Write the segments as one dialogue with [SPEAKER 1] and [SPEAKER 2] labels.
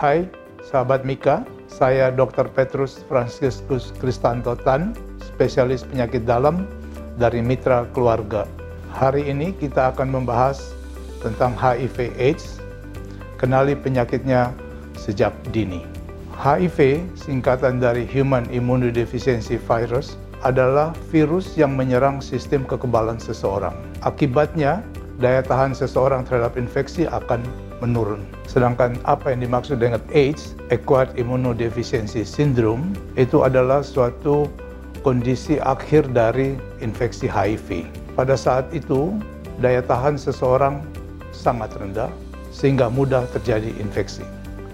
[SPEAKER 1] Hai, sahabat Mika. Saya Dr. Petrus Franciscus Kristanto Tan, spesialis penyakit dalam dari Mitra Keluarga. Hari ini kita akan membahas tentang HIV AIDS, kenali penyakitnya sejak dini. HIV, singkatan dari Human Immunodeficiency Virus, adalah virus yang menyerang sistem kekebalan seseorang. Akibatnya, daya tahan seseorang terhadap infeksi akan menurun. Sedangkan apa yang dimaksud dengan AIDS, Acquired Immunodeficiency Syndrome, itu adalah suatu kondisi akhir dari infeksi HIV. Pada saat itu, daya tahan seseorang sangat rendah sehingga mudah terjadi infeksi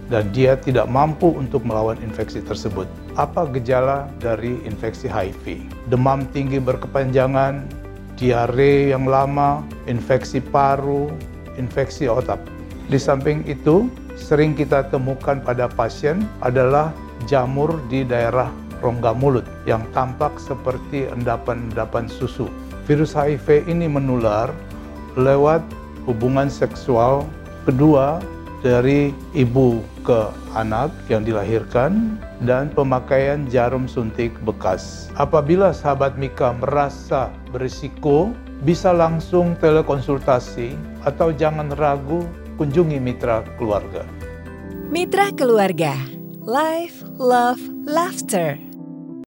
[SPEAKER 1] dan dia tidak mampu untuk melawan infeksi tersebut. Apa gejala dari infeksi HIV? Demam tinggi berkepanjangan, diare yang lama, infeksi paru, infeksi otak. Di samping itu, sering kita temukan pada pasien adalah jamur di daerah rongga mulut yang tampak seperti endapan-endapan susu. Virus HIV ini menular lewat hubungan seksual kedua dari ibu ke anak yang dilahirkan dan pemakaian jarum suntik bekas. Apabila sahabat Mika merasa berisiko, bisa langsung telekonsultasi atau jangan ragu kunjungi mitra keluarga.
[SPEAKER 2] Mitra keluarga, life, love, laughter.